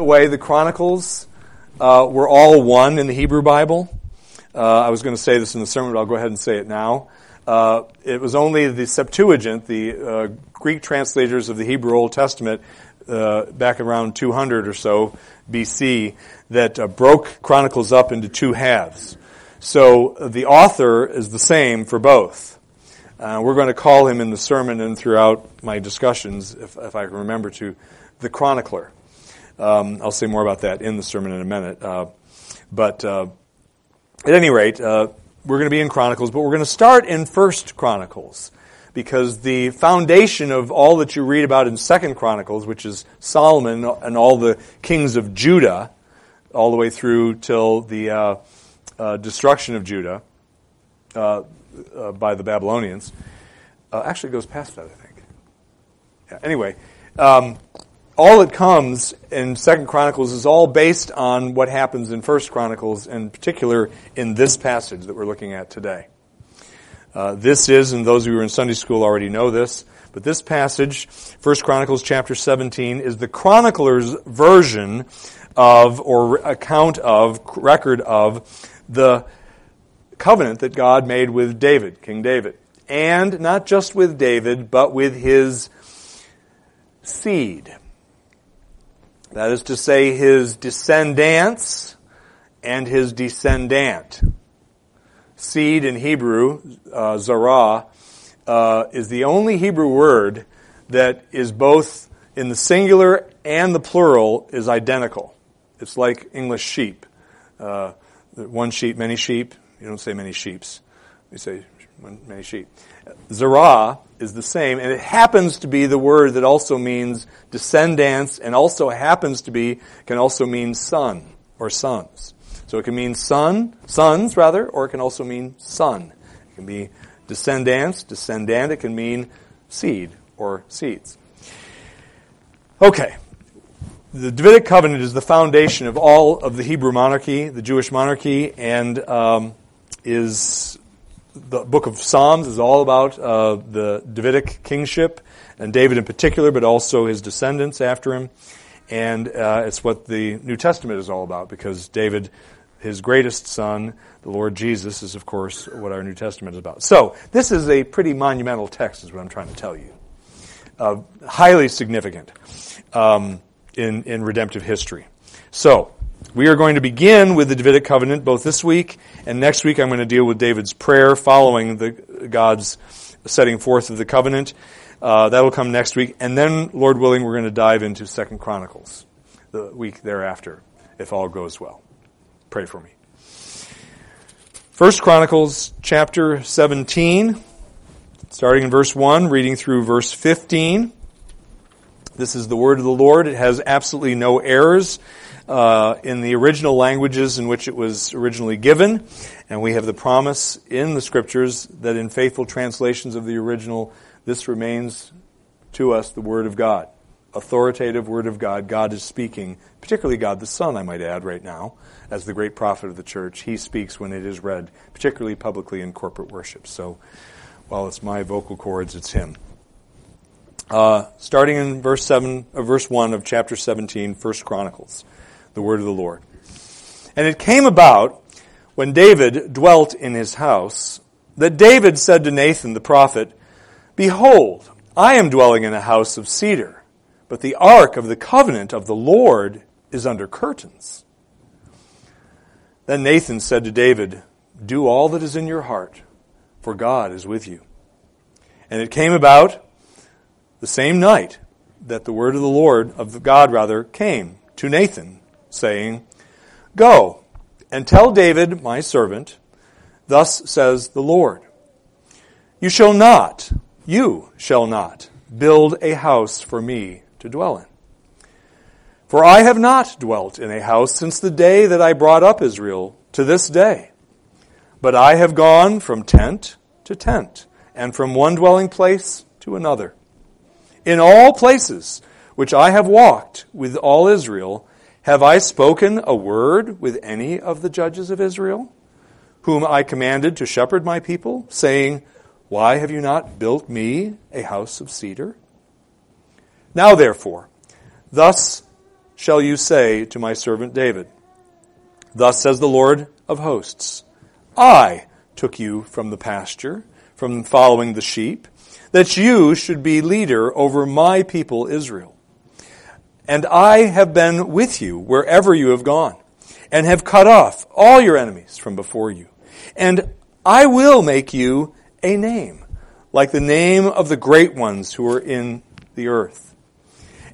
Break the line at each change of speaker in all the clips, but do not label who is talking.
the way, the Chronicles uh, were all one in the Hebrew Bible. Uh, I was going to say this in the sermon, but I'll go ahead and say it now. Uh, it was only the Septuagint, the uh, Greek translators of the Hebrew Old Testament, uh, back around 200 or so BC, that uh, broke Chronicles up into two halves. So the author is the same for both. we're going to call him in the sermon and throughout my discussions, if, if I can remember to, the chronicler. Um, I'll say more about that in the sermon in a minute. Uh, but uh, at any rate, uh, we're going to be in Chronicles, but we're going to start in First Chronicles because the foundation of all that you read about in Second Chronicles, which is Solomon and all the kings of Judah, all the way through till the uh, uh, destruction of Judah uh, by the Babylonians, actually goes past that, I think. Yeah, anyway. Um, all that comes in Second Chronicles is all based on what happens in First Chronicles, in particular in this passage that we're looking at today. Uh, this is, and those of you who are in Sunday school already know this, but this passage, First Chronicles chapter 17, is the chronicler's version of, or account of, record of, the covenant that God made with David, King David. And not just with David, but with his seed. That is to say, his descendants and his descendant. Seed in Hebrew, uh, zarah, uh, is the only Hebrew word that is both in the singular and the plural is identical. It's like English sheep. Uh, one sheep, many sheep. You don't say many sheeps. You say many sheep. Zerah is the same, and it happens to be the word that also means descendants, and also happens to be, can also mean son or sons. So it can mean son, sons rather, or it can also mean son. It can be descendants, descendant, it can mean seed or seeds. Okay. The Davidic covenant is the foundation of all of the Hebrew monarchy, the Jewish monarchy, and um, is the book of Psalms is all about uh, the Davidic kingship and David in particular, but also his descendants after him. And uh, it's what the New Testament is all about because David, his greatest son, the Lord Jesus, is of course what our New Testament is about. So this is a pretty monumental text, is what I'm trying to tell you. Uh, highly significant um, in in redemptive history. So we are going to begin with the Davidic covenant both this week and next week. I'm going to deal with David's prayer following the God's setting forth of the covenant. Uh, that'll come next week, and then, Lord willing, we're going to dive into Second Chronicles the week thereafter, if all goes well. Pray for me. First Chronicles chapter 17, starting in verse 1, reading through verse 15. This is the word of the Lord. It has absolutely no errors uh, in the original languages in which it was originally given, and we have the promise in the scriptures that in faithful translations of the original, this remains to us the Word of God. Authoritative Word of God. God is speaking, particularly God the Son, I might add, right now, as the great prophet of the church. He speaks when it is read, particularly publicly in corporate worship. So while it's my vocal cords, it's Him. Uh, starting in verse seven, uh, verse one of chapter 17, First Chronicles the word of the Lord. And it came about when David dwelt in his house that David said to Nathan the prophet, Behold, I am dwelling in a house of cedar, but the ark of the covenant of the Lord is under curtains. Then Nathan said to David, Do all that is in your heart, for God is with you. And it came about the same night that the word of the Lord, of God rather, came to Nathan saying, Go and tell David, my servant, thus says the Lord, You shall not, you shall not build a house for me to dwell in. For I have not dwelt in a house since the day that I brought up Israel to this day. But I have gone from tent to tent, and from one dwelling place to another. In all places which I have walked with all Israel, have I spoken a word with any of the judges of Israel, whom I commanded to shepherd my people, saying, Why have you not built me a house of cedar? Now therefore, thus shall you say to my servant David, Thus says the Lord of hosts, I took you from the pasture, from following the sheep, that you should be leader over my people Israel. And I have been with you wherever you have gone, and have cut off all your enemies from before you. And I will make you a name, like the name of the great ones who are in the earth.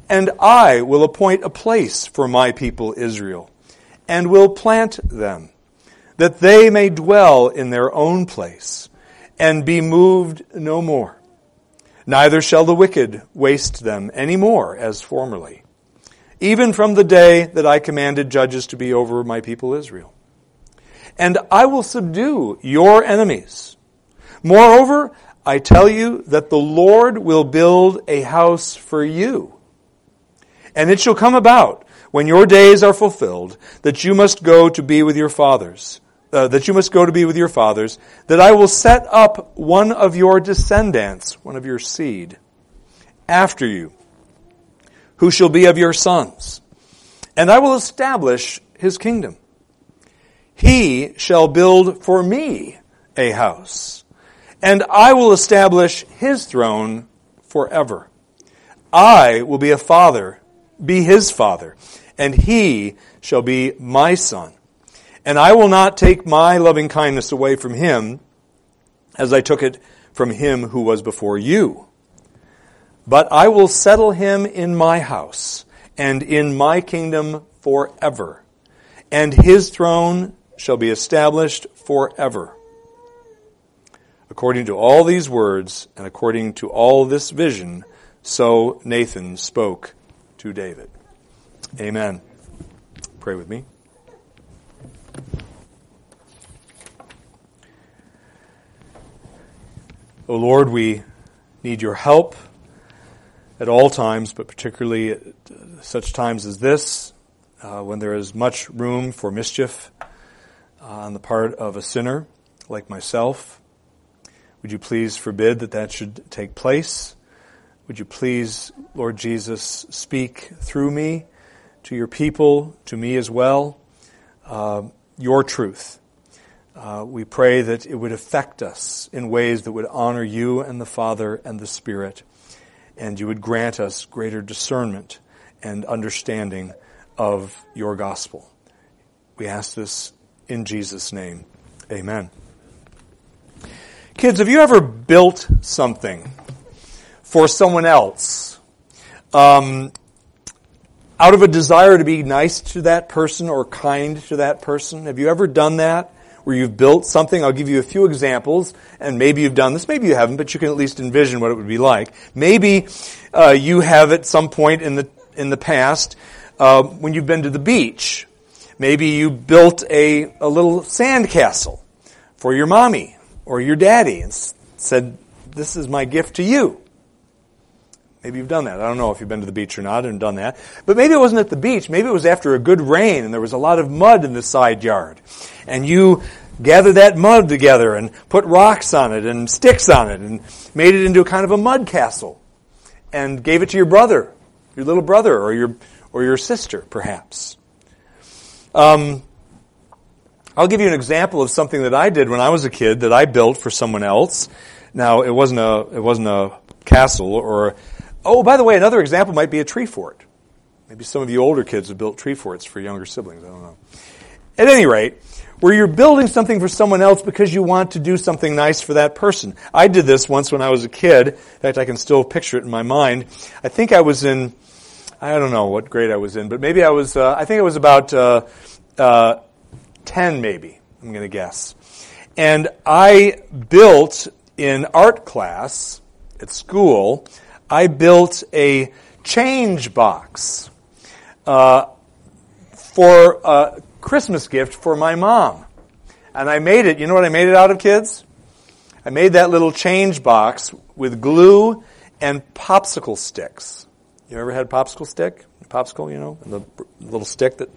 And I will appoint a place for my people Israel, and will plant them, that they may dwell in their own place, and be moved no more. Neither shall the wicked waste them any more as formerly, even from the day that I commanded judges to be over my people Israel. And I will subdue your enemies. Moreover, I tell you that the Lord will build a house for you. And it shall come about when your days are fulfilled that you must go to be with your fathers uh, that you must go to be with your fathers, that I will set up one of your descendants, one of your seed, after you, who shall be of your sons, and I will establish his kingdom. He shall build for me a house, and I will establish his throne forever. I will be a father, be his father, and he shall be my son. And I will not take my loving kindness away from him as I took it from him who was before you. But I will settle him in my house and in my kingdom forever. And his throne shall be established forever. According to all these words and according to all this vision, so Nathan spoke to David. Amen. Pray with me. O Lord, we need your help at all times, but particularly at such times as this, uh, when there is much room for mischief uh, on the part of a sinner like myself. Would you please forbid that that should take place? Would you please, Lord Jesus, speak through me to your people, to me as well, uh, your truth uh, we pray that it would affect us in ways that would honor you and the Father and the Spirit, and you would grant us greater discernment and understanding of your gospel. We ask this in Jesus' name. Amen. Kids, have you ever built something for someone else um, out of a desire to be nice to that person or kind to that person? Have you ever done that? Where you've built something. I'll give you a few examples, and maybe you've done this, maybe you haven't, but you can at least envision what it would be like. Maybe uh, you have at some point in the in the past uh, when you've been to the beach. Maybe you built a, a little sand castle for your mommy or your daddy and said, "This is my gift to you." Maybe you've done that. I don't know if you've been to the beach or not and done that. But maybe it wasn't at the beach. Maybe it was after a good rain and there was a lot of mud in the side yard. And you gathered that mud together and put rocks on it and sticks on it and made it into a kind of a mud castle and gave it to your brother, your little brother or your, or your sister, perhaps. Um, I'll give you an example of something that I did when I was a kid that I built for someone else. Now, it wasn't a, it wasn't a castle or Oh, by the way, another example might be a tree fort. Maybe some of you older kids have built tree forts for younger siblings. I don't know. At any rate, where you're building something for someone else because you want to do something nice for that person. I did this once when I was a kid. In fact, I can still picture it in my mind. I think I was in, I don't know what grade I was in, but maybe I was, uh, I think I was about uh, uh, 10 maybe, I'm going to guess. And I built in art class at school I built a change box uh, for a Christmas gift for my mom. And I made it, you know what I made it out of, kids? I made that little change box with glue and popsicle sticks. You ever had popsicle stick? Popsicle, you know, the little stick that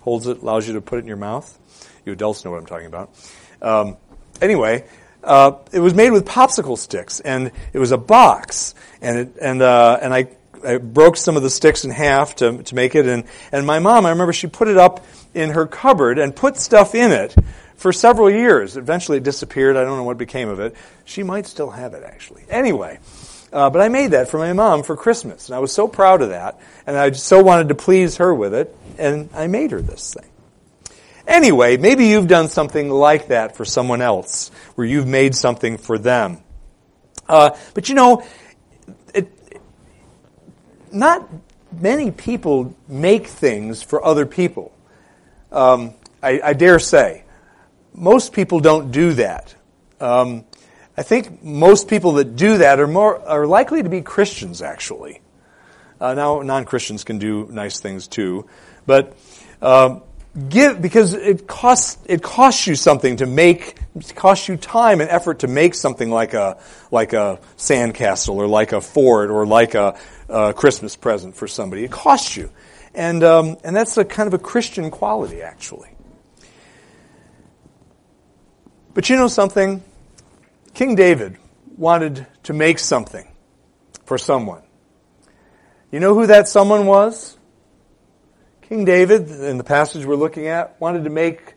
holds it, allows you to put it in your mouth. You adults know what I'm talking about. Um, anyway, uh, it was made with popsicle sticks, and it was a box, and it, and uh, and I I broke some of the sticks in half to, to make it. And, and my mom, I remember she put it up in her cupboard and put stuff in it for several years. Eventually it disappeared. I don't know what became of it. She might still have it, actually. Anyway, uh, but I made that for my mom for Christmas. And I was so proud of that. And I so wanted to please her with it. And I made her this thing. Anyway, maybe you've done something like that for someone else, where you've made something for them. Uh, but you know, not many people make things for other people. Um, I, I, dare say. Most people don't do that. Um, I think most people that do that are more are likely to be Christians, actually. Uh, now, non-Christians can do nice things too, but um, give because it costs it costs you something to make costs you time and effort to make something like a like a sandcastle or like a fort or like a, a Christmas present for somebody. It costs you, and um, and that's a kind of a Christian quality actually. But you know something, King David wanted to make something for someone. You know who that someone was? King David, in the passage we're looking at, wanted to make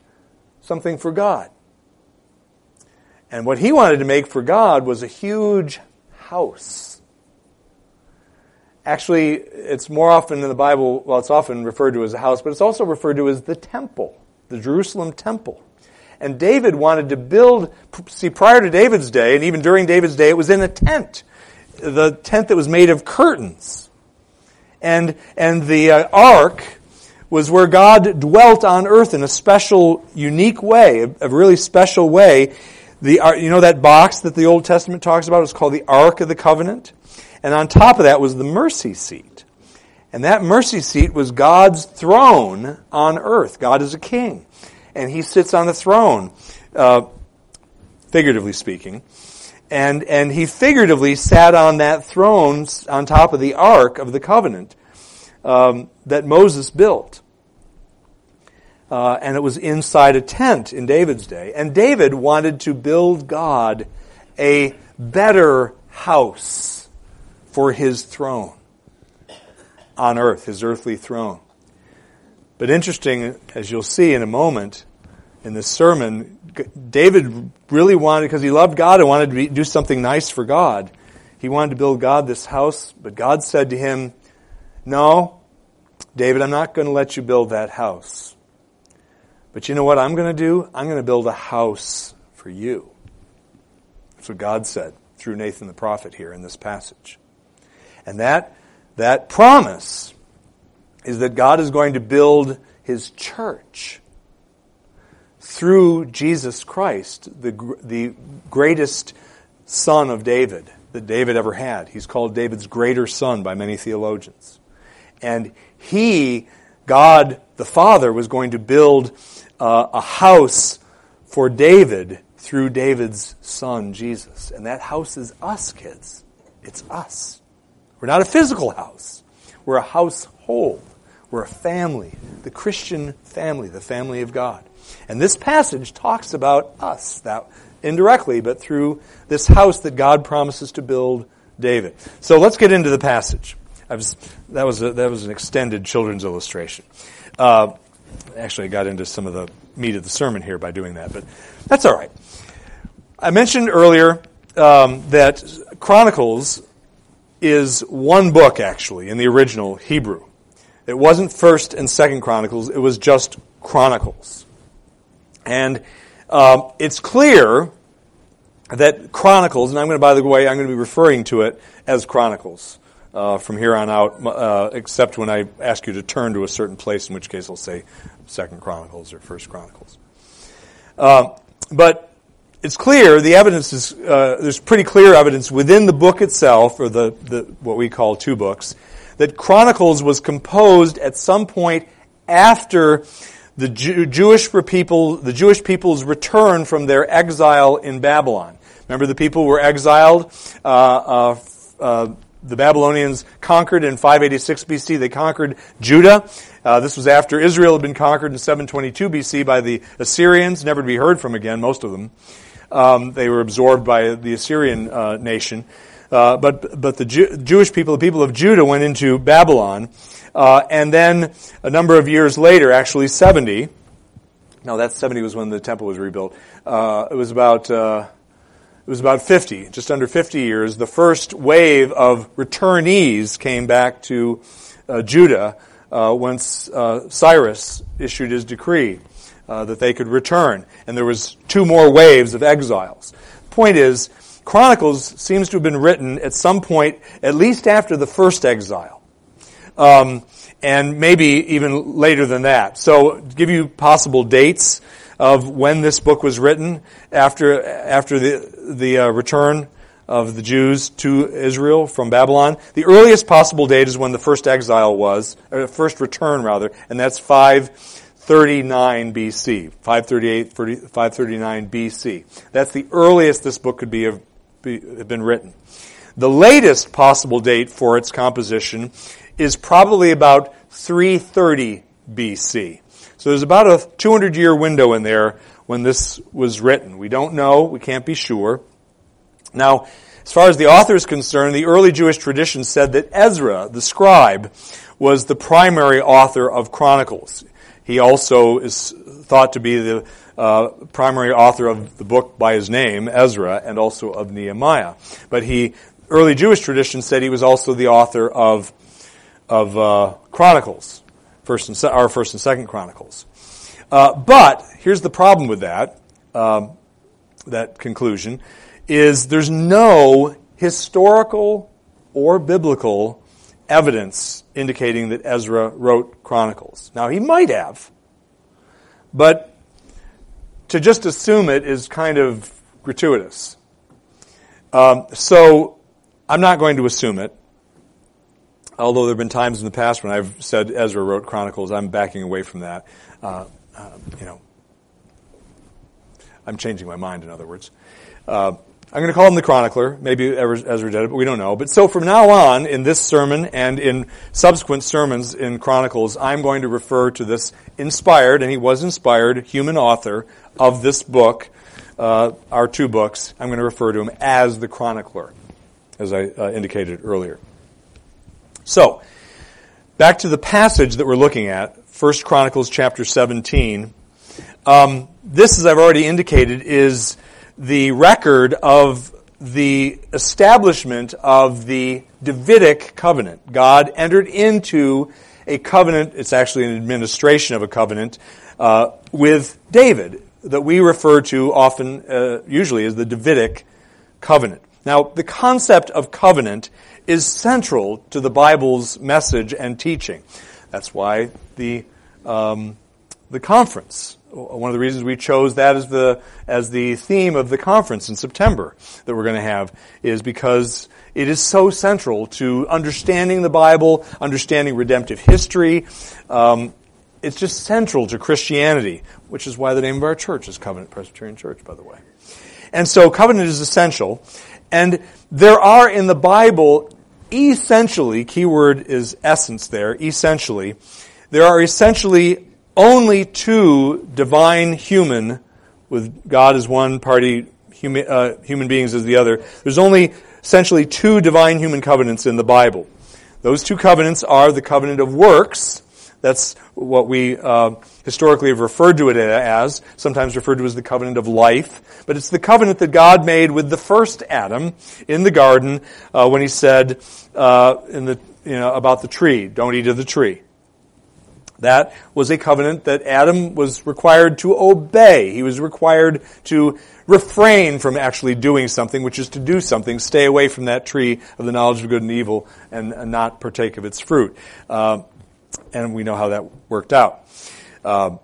something for God. And what he wanted to make for God was a huge house. Actually, it's more often in the Bible, well, it's often referred to as a house, but it's also referred to as the temple, the Jerusalem temple. And David wanted to build, see, prior to David's day, and even during David's day, it was in a tent. The tent that was made of curtains. And, and the uh, ark, was where God dwelt on earth in a special, unique way, a, really special way. The, you know that box that the Old Testament talks about is called the Ark of the Covenant? And on top of that was the mercy seat. And that mercy seat was God's throne on earth. God is a king. And he sits on the throne, uh, figuratively speaking. And, and he figuratively sat on that throne on top of the Ark of the Covenant um, that Moses built. Uh, and it was inside a tent in David's day. And David wanted to build God a better house for his throne on earth, his earthly throne. But interesting, as you'll see in a moment in this sermon, David really wanted, because he loved God and wanted to be, do something nice for God, he wanted to build God this house, but God said to him, No, David, I'm not going to let you build that house. But you know what I'm going to do? I'm going to build a house for you. That's what God said through Nathan the prophet here in this passage. And that, that promise is that God is going to build his church through Jesus Christ, the, the greatest son of David that David ever had. He's called David's greater son by many theologians. And he, God the Father, was going to build uh, a house for David through David's son, Jesus. And that house is us, kids. It's us. We're not a physical house. We're a household. We're a family. The Christian family, the family of God. And this passage talks about us, that indirectly, but through this house that God promises to build David. So let's get into the passage. Was, that, was a, that was an extended children's illustration. Uh, actually, I got into some of the meat of the sermon here by doing that, but that's all right. I mentioned earlier um, that Chronicles is one book, actually, in the original Hebrew. It wasn't First and Second Chronicles; it was just Chronicles, and um, it's clear that Chronicles, and I'm going to, by the way, I'm going to be referring to it as Chronicles uh, from here on out, uh, except when I ask you to turn to a certain place, in which case I'll say Second Chronicles or First Chronicles. Uh, but it's clear the evidence is uh, there's pretty clear evidence within the book itself, or the, the what we call two books, that Chronicles was composed at some point after the Jew, Jewish people, the Jewish people's return from their exile in Babylon. Remember, the people were exiled. Uh, uh, the Babylonians conquered in 586 BC. They conquered Judah. Uh, this was after Israel had been conquered in 722 BC by the Assyrians, never to be heard from again, most of them. Um, they were absorbed by the Assyrian uh, nation. Uh, but but the Jew, Jewish people, the people of Judah, went into Babylon, uh, and then a number of years later, actually seventy. No, that seventy was when the temple was rebuilt. Uh, it was about uh, it was about fifty, just under fifty years. The first wave of returnees came back to uh, Judah uh, once Cyrus issued his decree. that they could return, and there was two more waves of exiles. Point is, Chronicles seems to have been written at some point, at least after the first exile. Um, and maybe even later than that. So, give you possible dates of when this book was written after after the the uh, return of the Jews to Israel from Babylon. The earliest possible date is when the first exile was, or first return rather, and that's 539 BC, 538, 539 BC. That's the earliest this book could be of be, been written. The latest possible date for its composition is probably about 330 BC. So there's about a 200 year window in there when this was written. We don't know, we can't be sure. Now, as far as the author is concerned, the early Jewish tradition said that Ezra, the scribe, was the primary author of Chronicles. He also is thought to be the uh, primary author of the book by his name, Ezra, and also of Nehemiah. But he, early Jewish tradition said he was also the author of of uh, Chronicles, first and our first and second Chronicles. Uh, but here's the problem with that um, that conclusion is there's no historical or biblical evidence indicating that Ezra wrote Chronicles. Now he might have, but to just assume it is kind of gratuitous. Um, so I'm not going to assume it. Although there have been times in the past when I've said Ezra wrote Chronicles, I'm backing away from that. Uh, uh, you know, I'm changing my mind. In other words, uh, I'm going to call him the chronicler. Maybe Ezra did it, but we don't know. But so from now on, in this sermon and in subsequent sermons in Chronicles, I'm going to refer to this inspired, and he was inspired, human author of this book, uh, our two books. I'm going to refer to him as the chronicler, as I uh, indicated earlier. So, back to the passage that we're looking at, 1 Chronicles chapter 17. Um, this, as I've already indicated, is the record of the establishment of the Davidic covenant. God entered into a covenant, it's actually an administration of a covenant, uh, with David that we refer to often, uh, usually, as the Davidic covenant. Now, the concept of covenant is central to the Bible's message and teaching. That's why the um, the conference one of the reasons we chose that as the as the theme of the conference in September that we're going to have is because it is so central to understanding the Bible, understanding redemptive history. Um, it's just central to Christianity, which is why the name of our church is Covenant Presbyterian Church, by the way. And so covenant is essential. And there are in the Bible essentially, keyword is essence there, essentially, there are essentially only two divine human, with God as one party, human, uh, human beings as the other. There's only essentially two divine human covenants in the Bible. Those two covenants are the covenant of works. That's what we uh, historically have referred to it as, sometimes referred to as the covenant of life. But it's the covenant that God made with the first Adam in the garden uh, when he said uh, in the, you know, about the tree, don't eat of the tree. That was a covenant that Adam was required to obey. He was required to refrain from actually doing something, which is to do something, stay away from that tree of the knowledge of good and evil and, and not partake of its fruit. Uh, and we know how that worked out. Uh,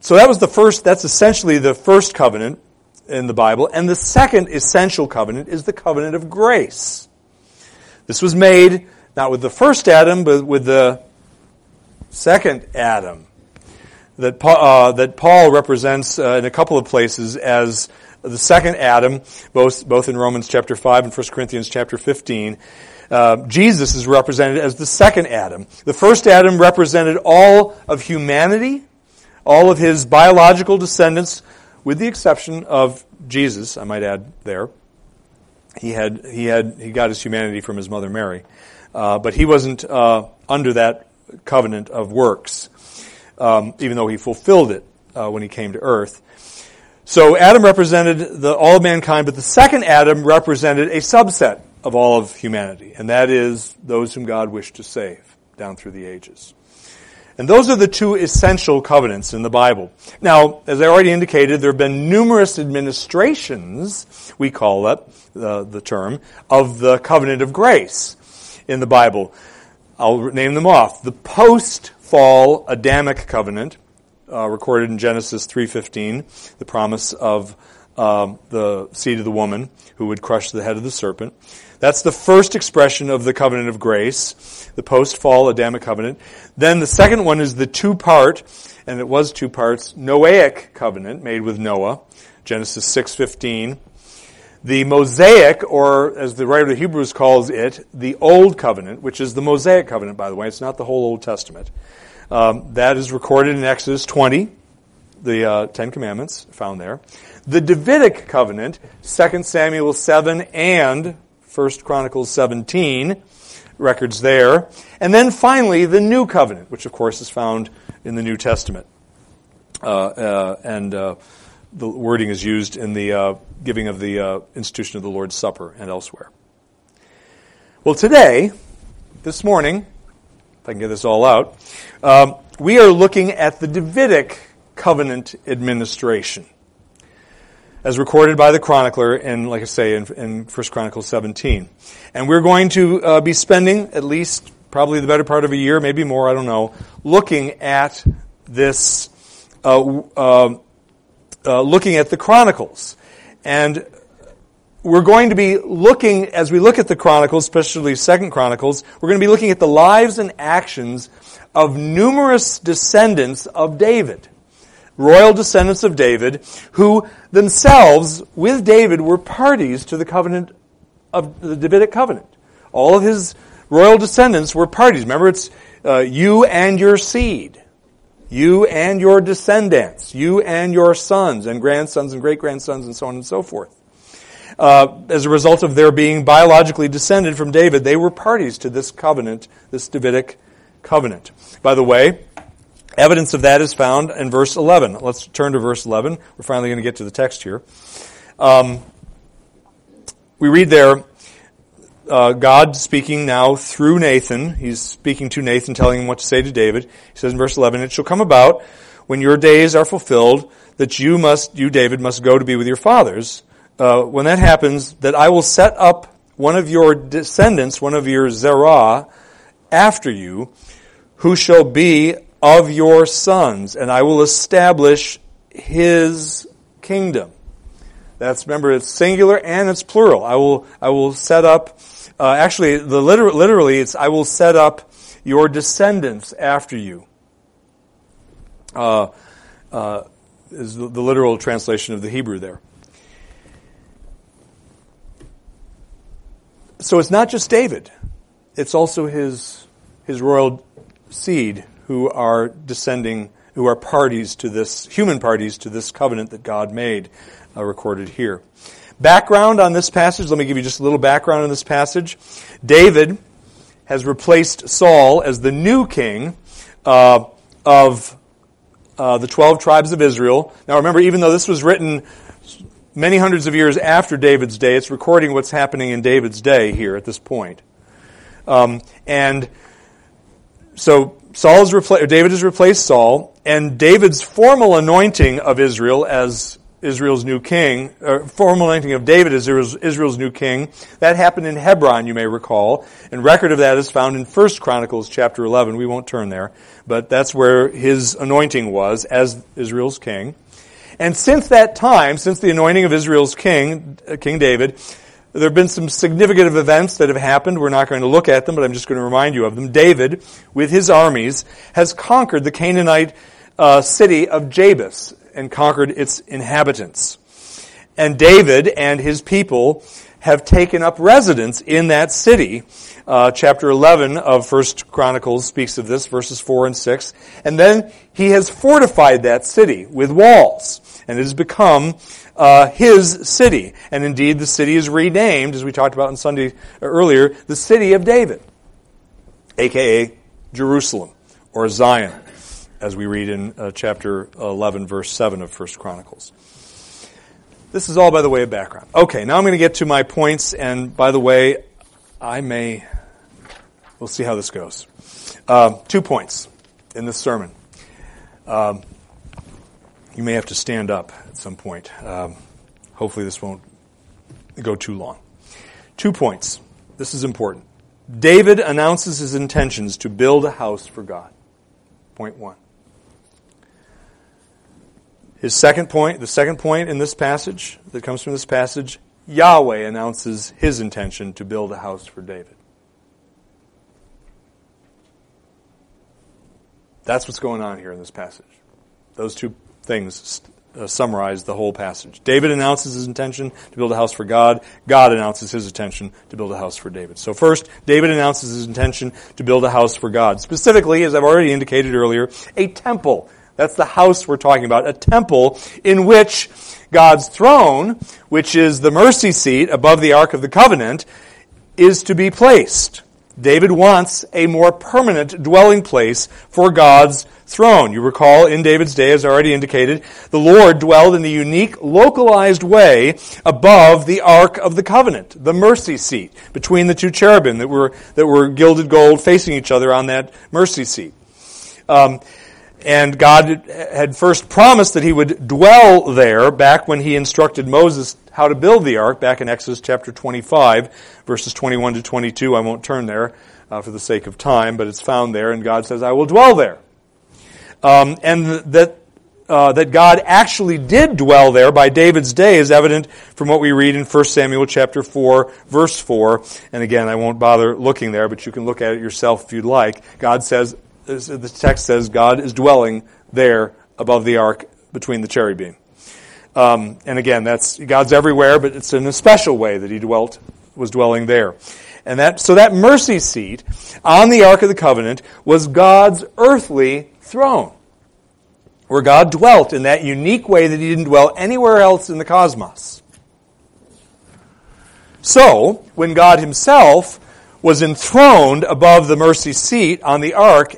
so that was the first, that's essentially the first covenant in the Bible. And the second essential covenant is the covenant of grace. This was made not with the first Adam, but with the second Adam that Paul, uh, that Paul represents uh, in a couple of places as the second Adam, both both in Romans chapter five and 1 Corinthians chapter fifteen. Uh, Jesus is represented as the second Adam. The first Adam represented all of humanity, all of his biological descendants, with the exception of Jesus, I might add there. he had he had he got his humanity from his mother Mary, uh, but he wasn't uh, under that covenant of works, um, even though he fulfilled it uh, when he came to earth. So Adam represented the, all of mankind, but the second Adam represented a subset of all of humanity, and that is those whom God wished to save down through the ages. And those are the two essential covenants in the Bible. Now, as I already indicated, there have been numerous administrations, we call it, uh, the term, of the covenant of grace in the Bible. I'll name them off. The post-fall Adamic covenant, uh, recorded in Genesis 3.15, the promise of um, the seed of the woman who would crush the head of the serpent. That's the first expression of the covenant of grace, the post-fall Adamic covenant. Then the second one is the two-part, and it was two parts, Noahic covenant made with Noah, Genesis 6:15. The Mosaic, or as the writer of Hebrews calls it, the Old Covenant, which is the Mosaic covenant, by the way, it's not the whole Old Testament. Um, that is recorded in Exodus 20, the uh, Ten Commandments found there. The Davidic covenant, 2 Samuel 7 and 1 Chronicles 17, records there. And then finally, the New Covenant, which of course is found in the New Testament. Uh, uh, and uh, the wording is used in the uh, giving of the uh, institution of the Lord's Supper and elsewhere. Well, today, this morning, if I can get this all out, um, we are looking at the Davidic covenant administration as recorded by the chronicler in, like I say, in, in 1 Chronicles 17. And we're going to uh, be spending at least probably the better part of a year, maybe more, I don't know, looking at this, uh, uh, uh looking at the Chronicles. And we're going to be looking, as we look at the Chronicles, especially Second Chronicles, we're going to be looking at the lives and actions of numerous descendants of David royal descendants of David, who themselves, with David, were parties to the covenant of the Davidic covenant. All of his royal descendants were parties. Remember, it's uh, you and your seed. You and your descendants. You and your sons and grandsons and great grandsons and so on and so forth. Uh, as a result of their being biologically descended from David, they were parties to this covenant, this Davidic covenant. By the way, Evidence of that is found in verse 11. Let's turn to verse 11. We're finally going to get to the text here. Um, we read there, uh, God speaking now through Nathan. He's speaking to Nathan, telling him what to say to David. He says in verse 11, It shall come about when your days are fulfilled that you must, you David, must go to be with your fathers. Uh, when that happens, that I will set up one of your descendants, one of your zerah, after you, who shall be of your sons, and I will establish his kingdom. That's remember it's singular and it's plural. I will I will set up. Uh, actually, the liter- literally it's I will set up your descendants after you. Uh, uh, is the, the literal translation of the Hebrew there. So it's not just David; it's also his his royal seed who are descending, who are parties to this, human parties to this covenant that God made, uh, recorded here. Background on this passage, let me give you just a little background on this passage. David has replaced Saul as the new king uh, of uh, the 12 tribes of Israel. Now remember, even though this was written many hundreds of years after David's day, it's recording what's happening in David's day here at this point. Um, and so repla- David has replaced Saul, and David's formal anointing of Israel as Israel's new king, or formal anointing of David as Israel's new king, that happened in Hebron, you may recall. And record of that is found in 1 Chronicles chapter 11. We won't turn there, but that's where his anointing was as Israel's king. And since that time, since the anointing of Israel's king, uh, King David, there have been some significant events that have happened. We're not going to look at them, but I'm just going to remind you of them. David, with his armies, has conquered the Canaanite uh, city of Jebus and conquered its inhabitants. And David and his people have taken up residence in that city. Uh, chapter 11 of First Chronicles speaks of this, verses 4 and 6. And then he has fortified that city with walls. And it has become uh, his city. And indeed, the city is renamed, as we talked about on Sunday earlier, the city of David, aka Jerusalem or Zion, as we read in uh, chapter 11, verse 7 of First Chronicles. This is all by the way of background. Okay, now I'm going to get to my points, and by the way, I may, we'll see how this goes. Uh, two points in this sermon. Um, you may have to stand up at some point. Um, hopefully, this won't go too long. Two points. This is important. David announces his intentions to build a house for God. Point one. His second point, the second point in this passage that comes from this passage, Yahweh announces his intention to build a house for David. That's what's going on here in this passage. Those two things uh, summarize the whole passage. David announces his intention to build a house for God. God announces his intention to build a house for David. So first, David announces his intention to build a house for God. Specifically, as I've already indicated earlier, a temple. That's the house we're talking about. A temple in which God's throne, which is the mercy seat above the Ark of the Covenant, is to be placed. David wants a more permanent dwelling place for God's throne. You recall in David's day, as already indicated, the Lord dwelled in a unique, localized way above the Ark of the Covenant, the mercy seat, between the two cherubim that were, that were gilded gold facing each other on that mercy seat. Um, and God had first promised that he would dwell there back when he instructed Moses how to build the ark back in Exodus chapter 25, verses 21 to 22. I won't turn there uh, for the sake of time, but it's found there, and God says, I will dwell there. Um, and that uh, that God actually did dwell there by David's day is evident from what we read in 1 Samuel chapter 4, verse 4. And again, I won't bother looking there, but you can look at it yourself if you'd like. God says, the text says, God is dwelling there above the ark between the cherubim. Um, and again, that's God's everywhere, but it's in a special way that He dwelt, was dwelling there. And that, so that mercy seat on the Ark of the Covenant was God's earthly throne, where God dwelt in that unique way that He didn't dwell anywhere else in the cosmos. So, when God Himself was enthroned above the mercy seat on the ark,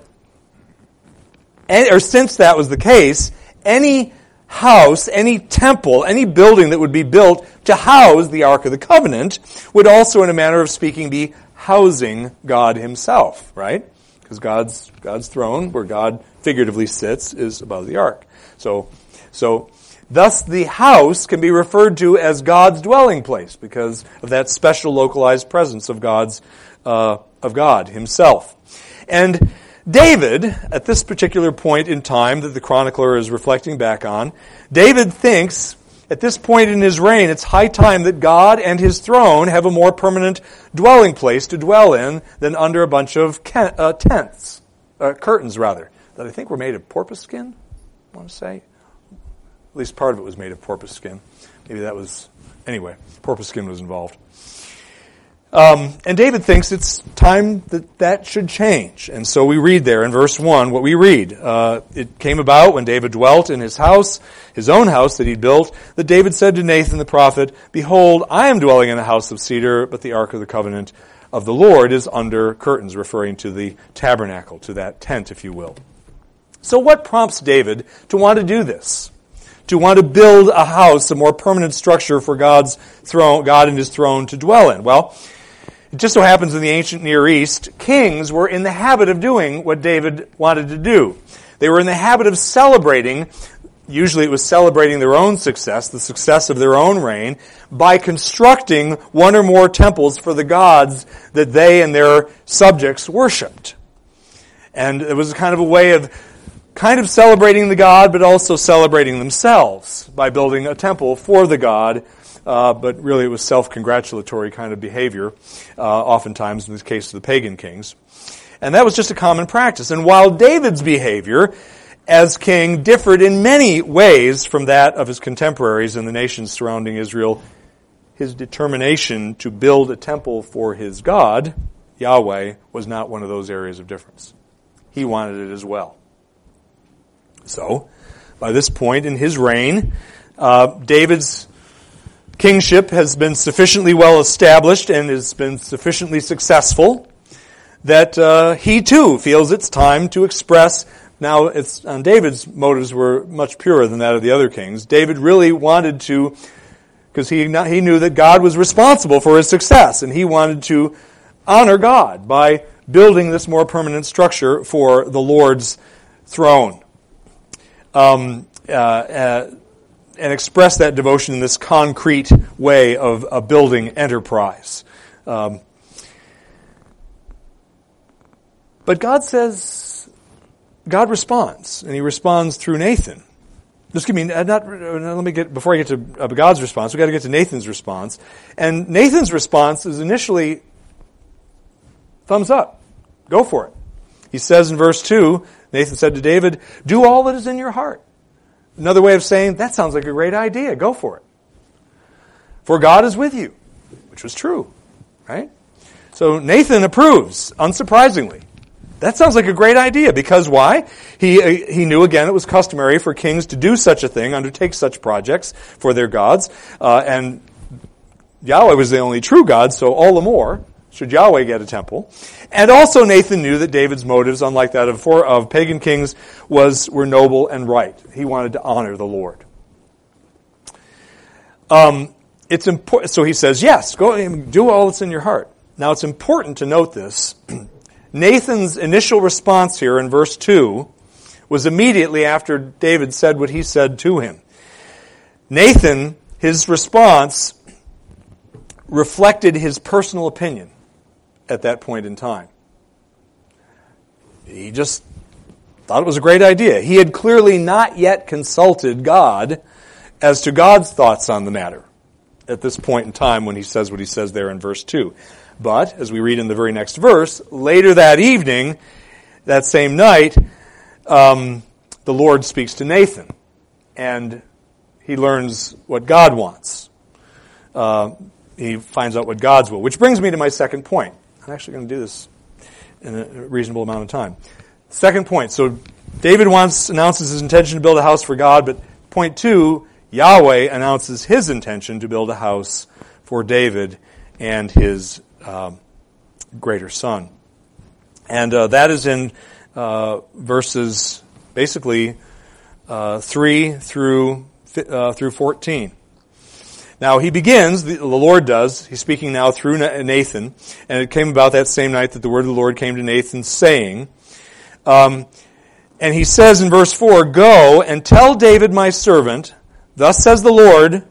or since that was the case, any house, any temple, any building that would be built to house the Ark of the Covenant would also, in a manner of speaking, be housing God Himself, right? Because God's, God's throne, where God figuratively sits, is above the Ark. So, so, thus the house can be referred to as God's dwelling place because of that special localized presence of God's, uh, of God Himself. And David, at this particular point in time that the chronicler is reflecting back on, David thinks at this point in his reign, it's high time that God and his throne have a more permanent dwelling place to dwell in than under a bunch of uh, tents, uh, curtains rather, that I think were made of porpoise skin, I want to say. At least part of it was made of porpoise skin. Maybe that was, anyway, porpoise skin was involved. Um, and David thinks it's time that that should change. And so we read there in verse 1 what we read. Uh, it came about when David dwelt in his house, his own house that he built, that David said to Nathan the prophet, Behold, I am dwelling in a house of cedar, but the ark of the covenant of the Lord is under curtains, referring to the tabernacle, to that tent, if you will. So what prompts David to want to do this? to want to build a house, a more permanent structure for God's throne, God and His throne to dwell in? Well, it just so happens in the ancient Near East, kings were in the habit of doing what David wanted to do. They were in the habit of celebrating, usually it was celebrating their own success, the success of their own reign, by constructing one or more temples for the gods that they and their subjects worshipped. And it was a kind of a way of kind of celebrating the God, but also celebrating themselves by building a temple for the God uh, but really it was self-congratulatory kind of behavior, uh, oftentimes in the case of the pagan kings. And that was just a common practice. And while David's behavior as king differed in many ways from that of his contemporaries in the nations surrounding Israel, his determination to build a temple for his God, Yahweh, was not one of those areas of difference. He wanted it as well. So, by this point in his reign. Uh, David's kingship has been sufficiently well established and has been sufficiently successful that uh, he too feels it's time to express. Now, it's David's motives were much purer than that of the other kings. David really wanted to, because he he knew that God was responsible for his success, and he wanted to honor God by building this more permanent structure for the Lord's throne. Um, uh, uh, and express that devotion in this concrete way of a building enterprise. Um, but God says, God responds, and He responds through Nathan. Just give me not. Uh, let me get before I get to uh, God's response. We got to get to Nathan's response, and Nathan's response is initially thumbs up, go for it. He says in verse two, Nathan said to David, "Do all that is in your heart." Another way of saying, that sounds like a great idea. Go for it. For God is with you, which was true, right? So Nathan approves, unsurprisingly. That sounds like a great idea because why? He, uh, he knew again it was customary for kings to do such a thing, undertake such projects for their gods, uh, and Yahweh was the only true God, so all the more should Yahweh get a temple. And also Nathan knew that David's motives, unlike that of, four, of pagan kings, was, were noble and right. He wanted to honor the Lord. Um, it's important, so he says, yes, go and do all that's in your heart. Now it's important to note this. Nathan's initial response here in verse 2 was immediately after David said what he said to him. Nathan, his response reflected his personal opinion at that point in time. He just thought it was a great idea. He had clearly not yet consulted God as to God's thoughts on the matter at this point in time when he says what he says there in verse 2. But, as we read in the very next verse, later that evening, that same night, um, the Lord speaks to Nathan, and he learns what God wants. Uh, he finds out what God's will, which brings me to my second point. I'm actually going to do this in a reasonable amount of time. Second point. So David wants announces his intention to build a house for God, but point two, Yahweh announces his intention to build a house for David and his um, greater son. And uh, that is in uh, verses basically uh, 3 through, uh, through 14. Now he begins, the Lord does, he's speaking now through Nathan, and it came about that same night that the word of the Lord came to Nathan saying, um, and he says in verse 4, Go and tell David my servant, thus says the Lord,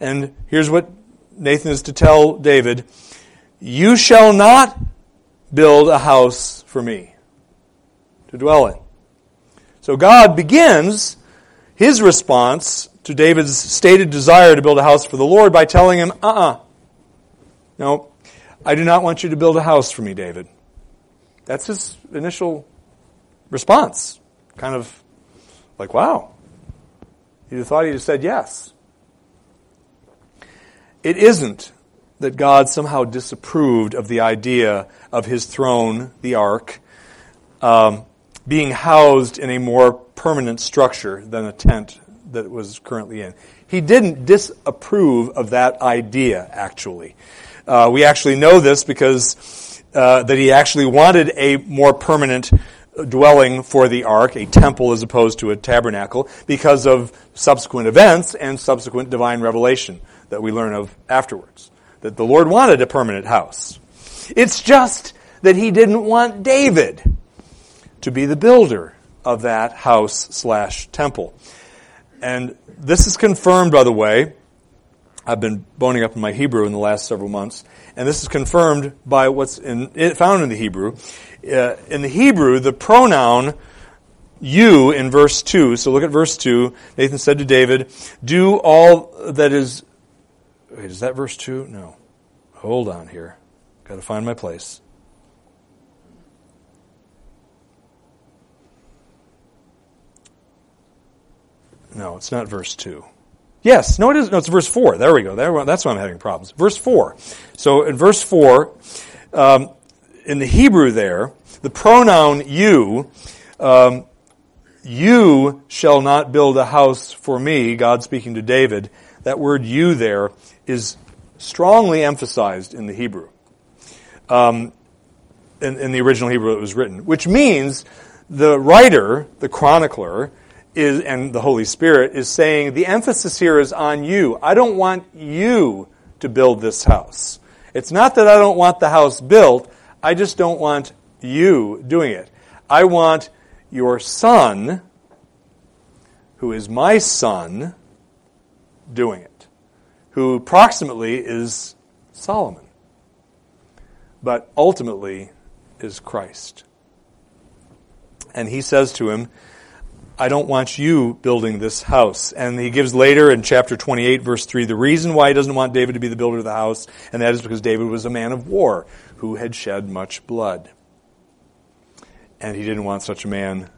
and here's what Nathan is to tell David, You shall not build a house for me to dwell in. So God begins his response to David's stated desire to build a house for the Lord by telling him, uh uh-uh. uh No, I do not want you to build a house for me, David. That's his initial response. Kind of like, wow. You'd thought he'd have said yes. It isn't that God somehow disapproved of the idea of his throne, the ark, um, being housed in a more permanent structure than a tent that was currently in. He didn't disapprove of that idea, actually. Uh, we actually know this because uh, that he actually wanted a more permanent dwelling for the ark, a temple as opposed to a tabernacle, because of subsequent events and subsequent divine revelation that we learn of afterwards. That the Lord wanted a permanent house. It's just that he didn't want David to be the builder of that house slash temple. And this is confirmed, by the way. I've been boning up in my Hebrew in the last several months, and this is confirmed by what's in, found in the Hebrew. Uh, in the Hebrew, the pronoun you in verse 2, so look at verse 2. Nathan said to David, Do all that is. Wait, is that verse 2? No. Hold on here. Got to find my place. No, it's not verse 2. Yes, no, it is. No, it's verse 4. There we go. There, that's why I'm having problems. Verse 4. So in verse 4, um, in the Hebrew there, the pronoun you um, You shall not build a house for me, God speaking to David. That word you there is strongly emphasized in the Hebrew. Um, in, in the original Hebrew it was written, which means the writer, the chronicler, is, and the Holy Spirit is saying the emphasis here is on you. I don't want you to build this house. It's not that I don't want the house built, I just don't want you doing it. I want your son, who is my son, doing it, who approximately is Solomon, but ultimately is Christ. And he says to him, I don't want you building this house. And he gives later in chapter 28, verse 3, the reason why he doesn't want David to be the builder of the house, and that is because David was a man of war who had shed much blood. And he didn't want such a man.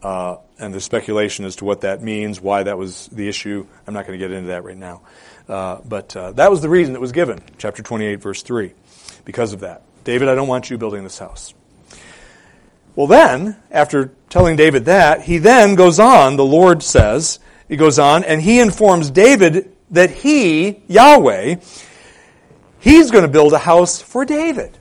Uh, and there's speculation as to what that means, why that was the issue. I'm not going to get into that right now. Uh, but uh, that was the reason that was given, chapter 28, verse 3, because of that. David, I don't want you building this house. Well, then, after telling David that, he then goes on, the Lord says, he goes on, and he informs David that he, Yahweh, he's going to build a house for David.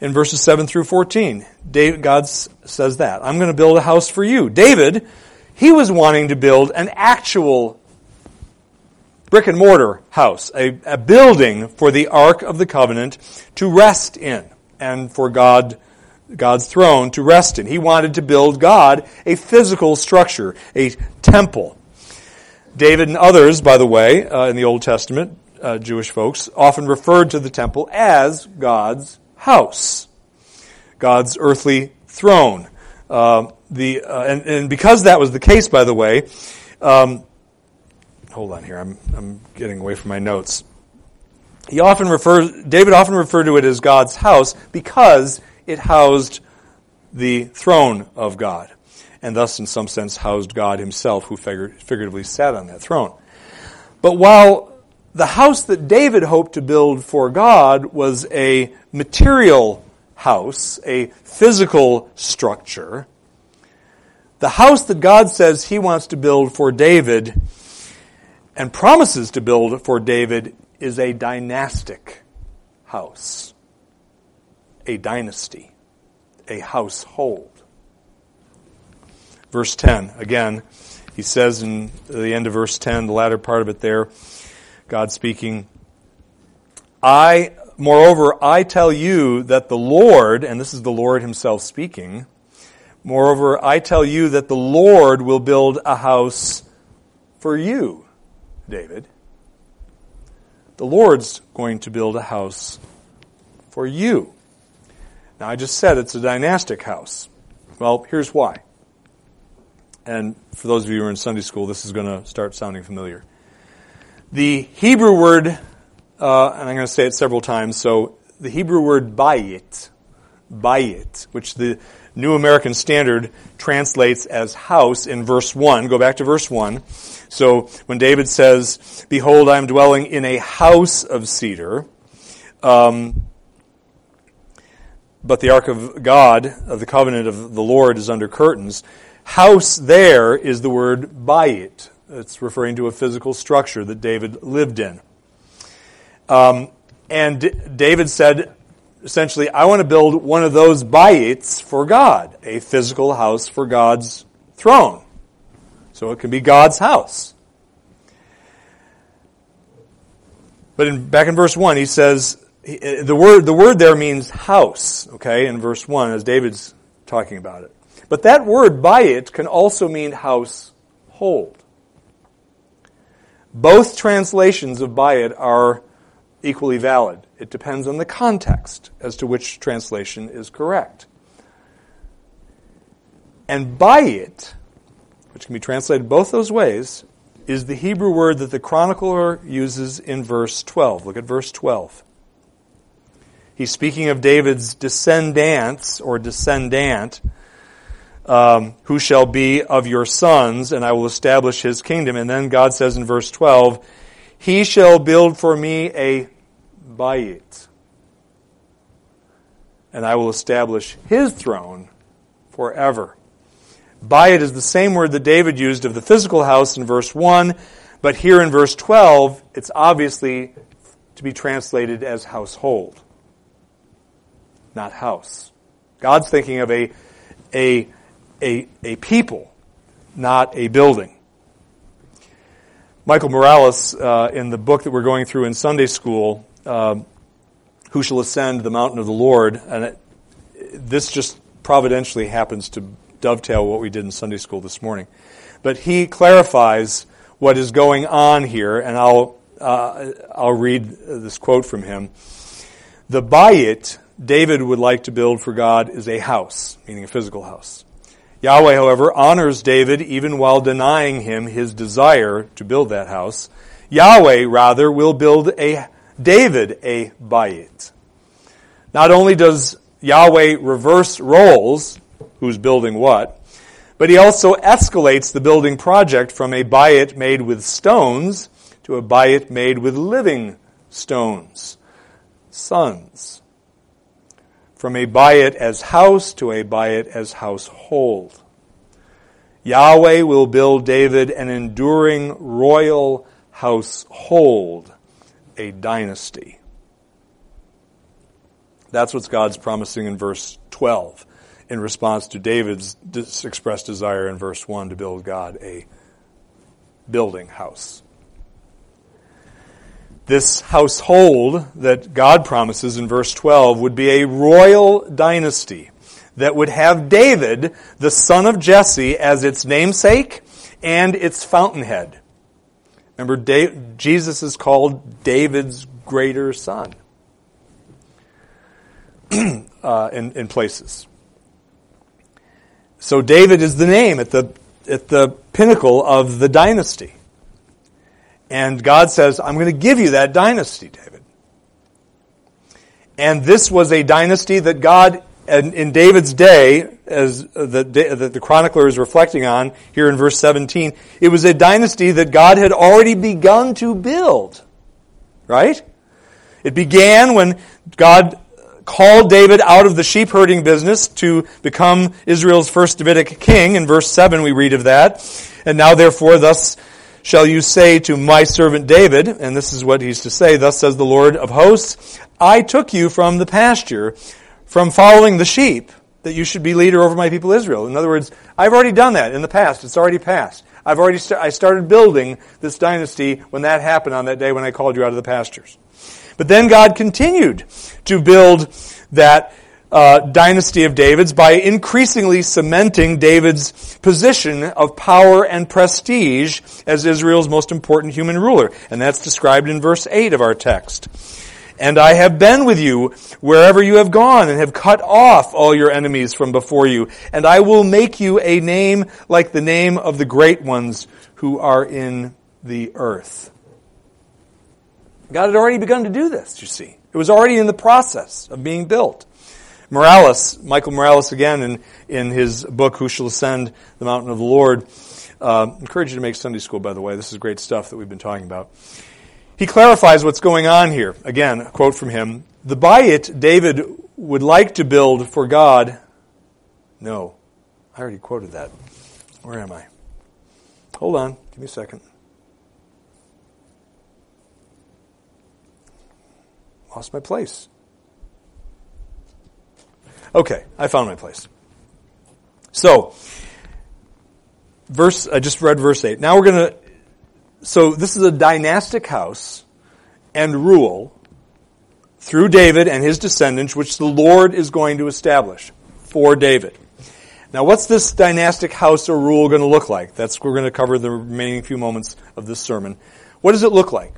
In verses 7 through 14, David, God says that. I'm going to build a house for you. David, he was wanting to build an actual brick and mortar house, a, a building for the Ark of the Covenant to rest in and for God God's throne to rest in. He wanted to build God a physical structure, a temple. David and others, by the way, uh, in the Old Testament, uh, Jewish folks, often referred to the temple as God's house, God's earthly throne. Uh, the uh, and, and, because that was the case, by the way, um, hold on here. I'm, I'm getting away from my notes. He often refers, David often referred to it as God's house because it housed the throne of God, and thus, in some sense, housed God himself, who figuratively sat on that throne. But while the house that David hoped to build for God was a material house, a physical structure, the house that God says he wants to build for David and promises to build for David is a dynastic house, a dynasty, a household. Verse 10, again, he says in the end of verse 10, the latter part of it there, God speaking, I, moreover, I tell you that the Lord, and this is the Lord himself speaking, moreover, I tell you that the Lord will build a house for you David. The Lord's going to build a house for you. Now, I just said it's a dynastic house. Well, here's why. And for those of you who are in Sunday school, this is going to start sounding familiar. The Hebrew word, uh, and I'm going to say it several times, so the Hebrew word bayit, bayit, which the New American Standard translates as house in verse 1. Go back to verse 1. So when David says, Behold, I am dwelling in a house of cedar, um, but the ark of God, of the covenant of the Lord, is under curtains. House there is the word bayit. It's referring to a physical structure that David lived in. Um, and D- David said, essentially, I want to build one of those bayits for God, a physical house for God's throne. So it can be God's house. But in, back in verse 1, he says, uh, the word, the word there means house, okay, in verse 1, as David's talking about it. But that word, bayit can also mean household. Both translations of bayit are equally valid. It depends on the context as to which translation is correct. And bayit, which can be translated both those ways, is the Hebrew word that the chronicler uses in verse 12. Look at verse 12. He's speaking of David's descendants or descendant, um, who shall be of your sons, and I will establish his kingdom. And then God says in verse 12, He shall build for me a bayit. and I will establish his throne forever. Bayit it is the same word that David used of the physical house in verse 1, but here in verse 12, it's obviously to be translated as household, not house. God's thinking of a, a, a, a people, not a building. Michael Morales, uh, in the book that we're going through in Sunday school, uh, Who Shall Ascend the Mountain of the Lord, and it, this just providentially happens to dovetail what we did in Sunday school this morning. But he clarifies what is going on here, and I'll, uh, I'll read this quote from him. The bayit David would like to build for God is a house, meaning a physical house. Yahweh, however, honors David even while denying him his desire to build that house. Yahweh, rather, will build a David a bayit. Not only does Yahweh reverse roles, who's building what, but he also escalates the building project from a bayit made with stones to a bayit made with living stones, sons from a bayit as house to a bayit as household. Yahweh will build David an enduring royal household, a dynasty. That's what God's promising in verse 12 in response to David's expressed desire in verse 1 to build God a building house this household that God promises in verse 12 would be a royal dynasty that would have David, the son of Jesse, as its namesake and its fountainhead. Remember, Jesus is called David's greater son uh, in, in places. So David is the name at the, at the pinnacle of the dynasty. And God says, I'm going to give you that dynasty, David. And this was a dynasty that God, in David's day, as the, the chronicler is reflecting on here in verse 17, it was a dynasty that God had already begun to build. Right? It began when God called David out of the sheep herding business to become Israel's first Davidic king. In verse 7 we read of that. And now therefore thus shall you say to my servant David, and this is what he's to say, thus says the Lord of hosts, I took you from the pasture, from following the sheep, that you should be leader over my people Israel. In other words, I've already done that in the past. It's already passed. I've already, st- I started building this dynasty when that happened on that day when I called you out of the pastures. But then God continued to build that uh, dynasty of David's by increasingly cementing David's position of power and prestige as Israel's most important human ruler. And that's described in verse 8 of our text. And I have been with you wherever you have gone and have cut off all your enemies from before you. And I will make you a name like the name of the great ones who are in the earth. God had already begun to do this, you see. It was already in the process of being built. Morales, Michael Morales again in, in his book, Who Shall Ascend the Mountain of the Lord. Uh, encourage you to make Sunday school, by the way. This is great stuff that we've been talking about. He clarifies what's going on here. Again, a quote from him. The bayit David would like to build for God. No. I already quoted that. Where am I? Hold on. Give me a second. Lost my place. Okay, I found my place. So, verse, I just read verse 8. Now we're going to, so this is a dynastic house and rule through David and his descendants, which the Lord is going to establish for David. Now, what's this dynastic house or rule going to look like? That's we're going to cover the remaining few moments of this sermon. What does it look like?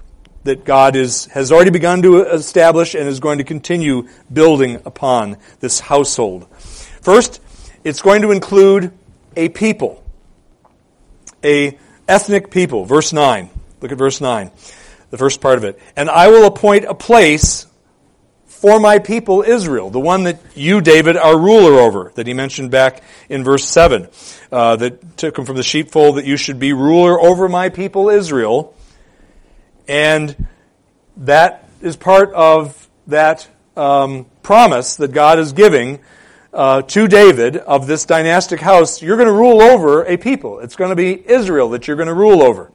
That God is, has already begun to establish and is going to continue building upon this household. First, it's going to include a people, a ethnic people. Verse 9. Look at verse 9, the first part of it. And I will appoint a place for my people Israel, the one that you, David, are ruler over, that he mentioned back in verse 7, uh, that took him from the sheepfold, that you should be ruler over my people Israel. And that is part of that um, promise that God is giving uh, to David of this dynastic house. You're going to rule over a people. It's going to be Israel that you're going to rule over.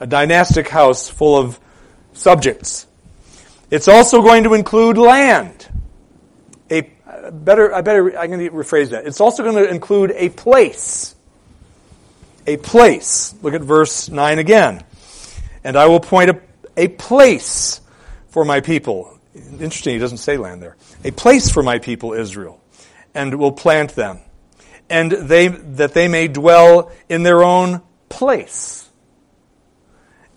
A dynastic house full of subjects. It's also going to include land. A better, I better, I'm going to rephrase that. It's also going to include a place. A place. Look at verse 9 again. And I will point a, a place for my people. Interesting, he doesn't say land there. A place for my people Israel, and will plant them, and they that they may dwell in their own place,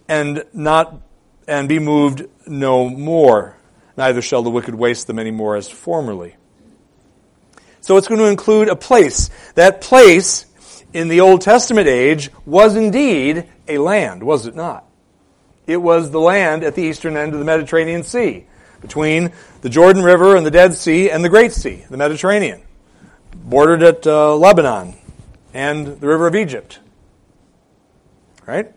and not and be moved no more. Neither shall the wicked waste them any more as formerly. So it's going to include a place. That place in the Old Testament age was indeed a land, was it not? It was the land at the eastern end of the Mediterranean Sea, between the Jordan River and the Dead Sea and the Great Sea, the Mediterranean, bordered at uh, Lebanon and the River of Egypt. Right?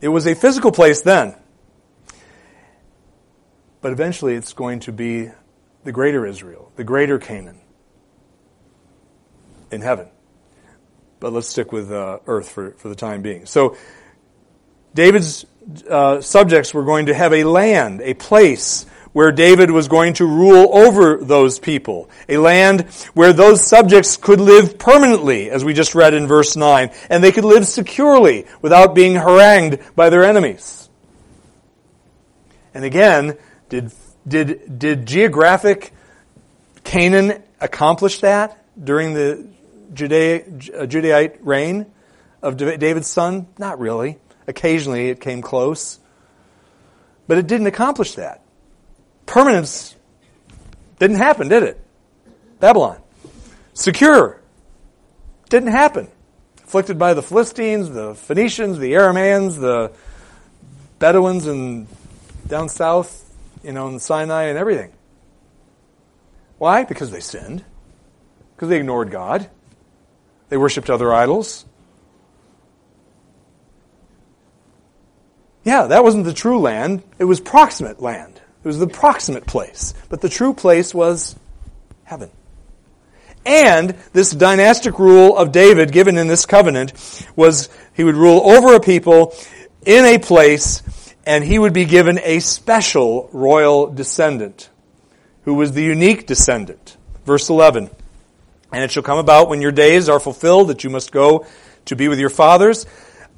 It was a physical place then. But eventually it's going to be the greater Israel, the greater Canaan in heaven. But let's stick with uh, earth for, for the time being. So, David's uh, subjects were going to have a land, a place where David was going to rule over those people. A land where those subjects could live permanently, as we just read in verse 9, and they could live securely without being harangued by their enemies. And again, did, did, did geographic Canaan accomplish that during the Judea, Judaite reign of David's son? Not really. Occasionally it came close. But it didn't accomplish that. Permanence didn't happen, did it? Babylon. Secure. Didn't happen. Afflicted by the Philistines, the Phoenicians, the Aramaeans, the Bedouins and down south, you know, in Sinai and everything. Why? Because they sinned. Because they ignored God. They worshiped other idols. Yeah, that wasn't the true land. It was proximate land. It was the proximate place. But the true place was heaven. And this dynastic rule of David given in this covenant was he would rule over a people in a place and he would be given a special royal descendant who was the unique descendant. Verse 11. And it shall come about when your days are fulfilled that you must go to be with your fathers,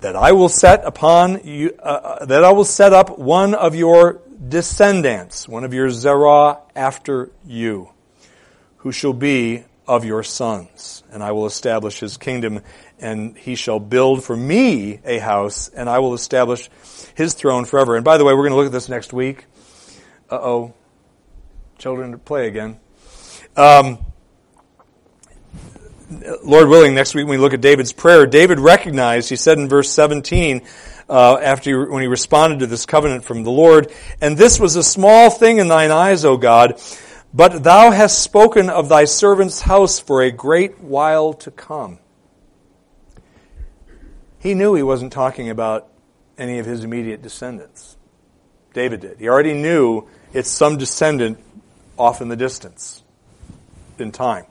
that I will set upon you, uh, uh that I will set up one of your descendants, one of your zerah after you, who shall be of your sons. And I will establish his kingdom, and he shall build for me a house, and I will establish his throne forever. And by the way, we're going to look at this next week. Uh oh. Children to play again. Um, Lord willing, next week when we look at David's prayer, David recognized, he said in verse 17, uh, after he, when he responded to this covenant from the Lord, and this was a small thing in thine eyes, O God, but thou hast spoken of thy servant's house for a great while to come. He knew he wasn't talking about any of his immediate descendants. David did. He already knew it's some descendant off in the distance in time.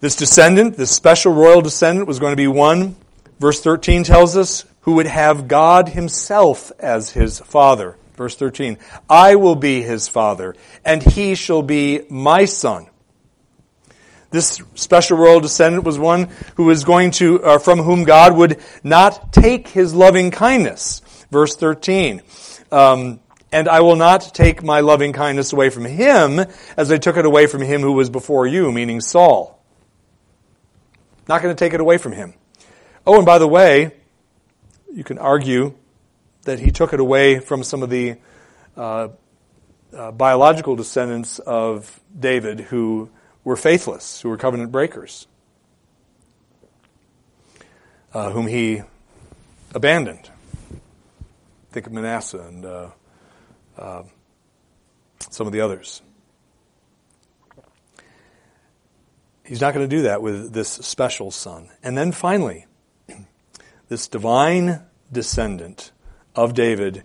This descendant, this special royal descendant, was going to be one, verse 13 tells us, who would have God himself as his father. Verse 13, I will be his father, and he shall be my son. This special royal descendant was one who was going to, uh, from whom God would not take his loving kindness. Verse 13. Um, and I will not take my loving kindness away from him as I took it away from him who was before you, meaning Saul. Not going to take it away from him. Oh, and by the way, you can argue that he took it away from some of the uh, uh, biological descendants of David who were faithless, who were covenant breakers, uh, whom he abandoned. Think of Manasseh and uh, uh, some of the others. He's not going to do that with this special son. And then finally, this divine descendant of David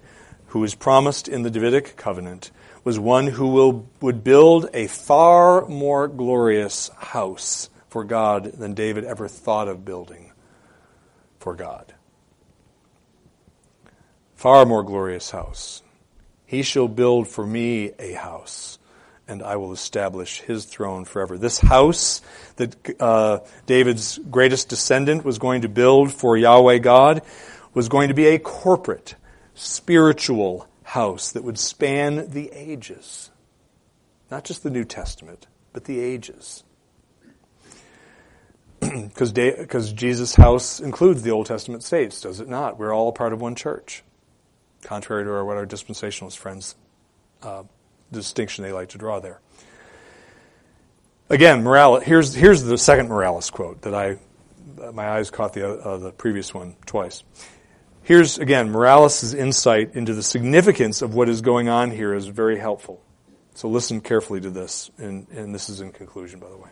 who is promised in the Davidic covenant, was one who will, would build a far more glorious house for God than David ever thought of building for God. Far more glorious house. He shall build for me a house, and I will establish his throne forever. This house that uh, David's greatest descendant was going to build for Yahweh God was going to be a corporate, spiritual house that would span the ages. Not just the New Testament, but the ages. Because Jesus' house includes the Old Testament saints, does it not? We're all part of one church, contrary to what our dispensationalist friends, uh, distinction they like to draw there. Again, Morales, here's, here's the second Morales quote that I, my eyes caught the, uh, the previous one twice. Here's again, Morales' insight into the significance of what is going on here is very helpful. So listen carefully to this, and, and this is in conclusion, by the way.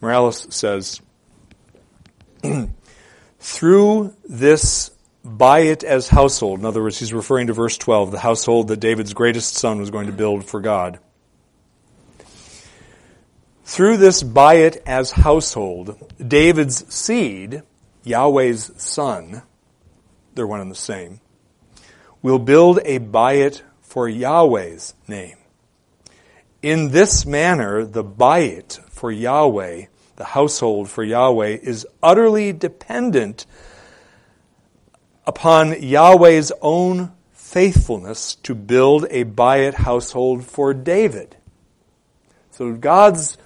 Morales says, through this bayit as household, in other words, he's referring to verse 12, the household that David's greatest son was going to build for God. Through this bayit as household, David's seed, Yahweh's son, they're one and the same, will build a bayit for Yahweh's name. In this manner, the bayit for Yahweh, the household for Yahweh, is utterly dependent upon Yahweh's own faithfulness to build a bayit household for David. So God's,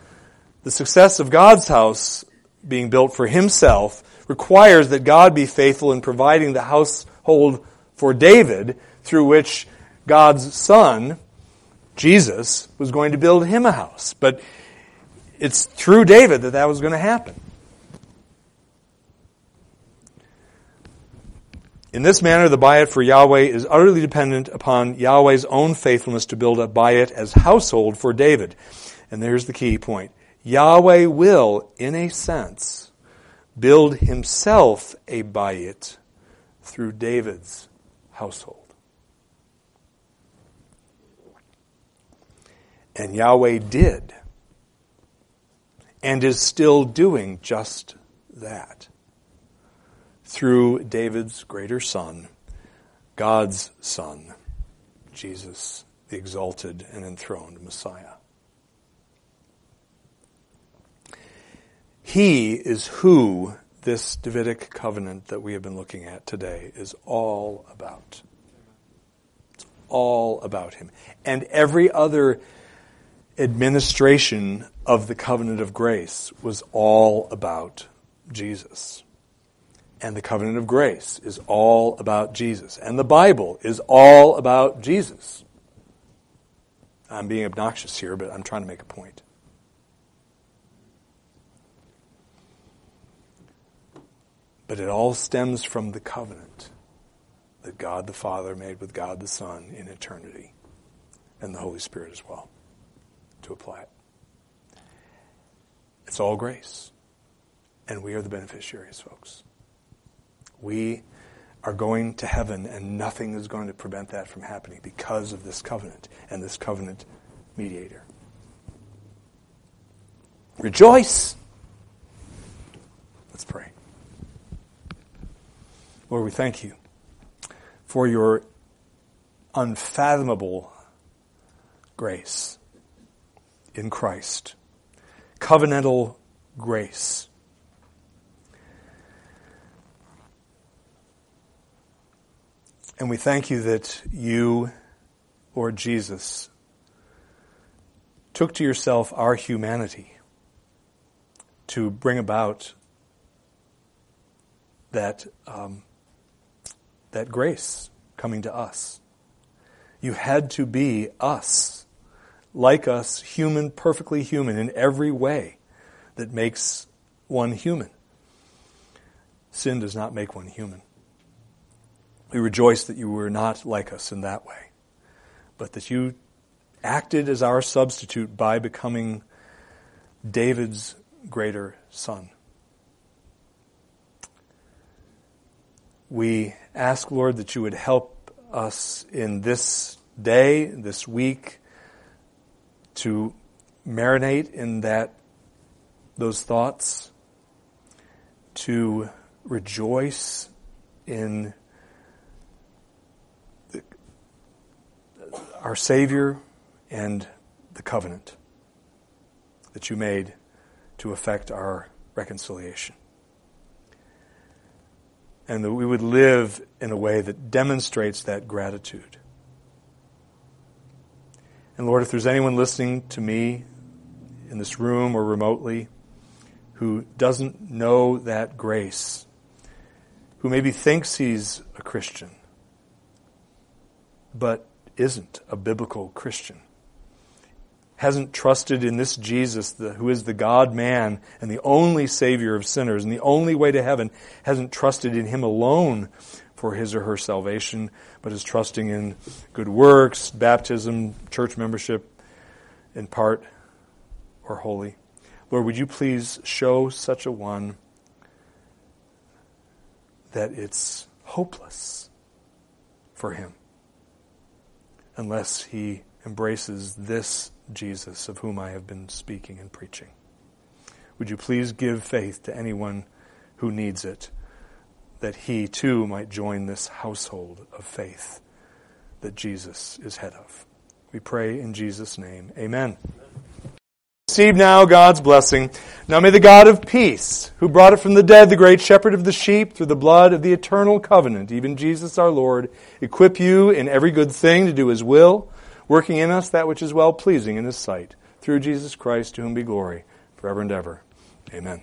the success of God's house being built for himself requires that God be faithful in providing the household for David through which God's son, Jesus, was going to build him a house. But it's through David that that was going to happen. In this manner, the bayit for Yahweh is utterly dependent upon Yahweh's own faithfulness to build a bayit as household for David. And there's the key point. Yahweh will, in a sense, build himself a bayit through David's household. And Yahweh did and is still doing just that through David's greater son, God's son, Jesus, the exalted and enthroned Messiah. He is who this Davidic covenant that we have been looking at today is all about. It's all about him. And every other administration of the covenant of grace was all about Jesus. And the covenant of grace is all about Jesus. And the Bible is all about Jesus. I'm being obnoxious here, but I'm trying to make a point. But it all stems from the covenant that God the Father made with God the Son in eternity, and the Holy Spirit as well, to apply it. It's all grace. And we are the beneficiaries, folks. We are going to heaven, and nothing is going to prevent that from happening because of this covenant and this covenant mediator. Rejoice! Let's pray. Lord, we thank you for your unfathomable grace in Christ, covenantal grace. And we thank you that you, Lord Jesus, took to yourself our humanity to bring about that um, that grace coming to us. You had to be us, like us, human, perfectly human in every way that makes one human. Sin does not make one human. We rejoice that you were not like us in that way, but that you acted as our substitute by becoming David's greater son. We ask, Lord, that you would help us in this day, this week, to marinate in that those thoughts, to rejoice in our Savior and the covenant that you made to effect our reconciliation. And that we would live in a way that demonstrates that gratitude. And Lord, if there's anyone listening to me in this room or remotely who doesn't know that grace, who maybe thinks he's a Christian, but isn't a biblical Christian, hasn't trusted in this Jesus, the, who is the God man and the only Savior of sinners and the only way to heaven, hasn't trusted in Him alone for his or her salvation, but is trusting in good works, baptism, church membership, in part or wholly. Lord, would you please show such a one that it's hopeless for him unless he embraces this Jesus of whom I have been speaking and preaching. Would you please give faith to anyone who needs it, that he too might join this household of faith that Jesus is head of? We pray in Jesus' name. Amen. Receive now God's blessing. Now may the God of peace, who brought it from the dead, the great shepherd of the sheep, through the blood of the eternal covenant, even Jesus our Lord, equip you in every good thing to do his will working in us that which is well pleasing in His sight, through Jesus Christ, to whom be glory forever and ever. Amen.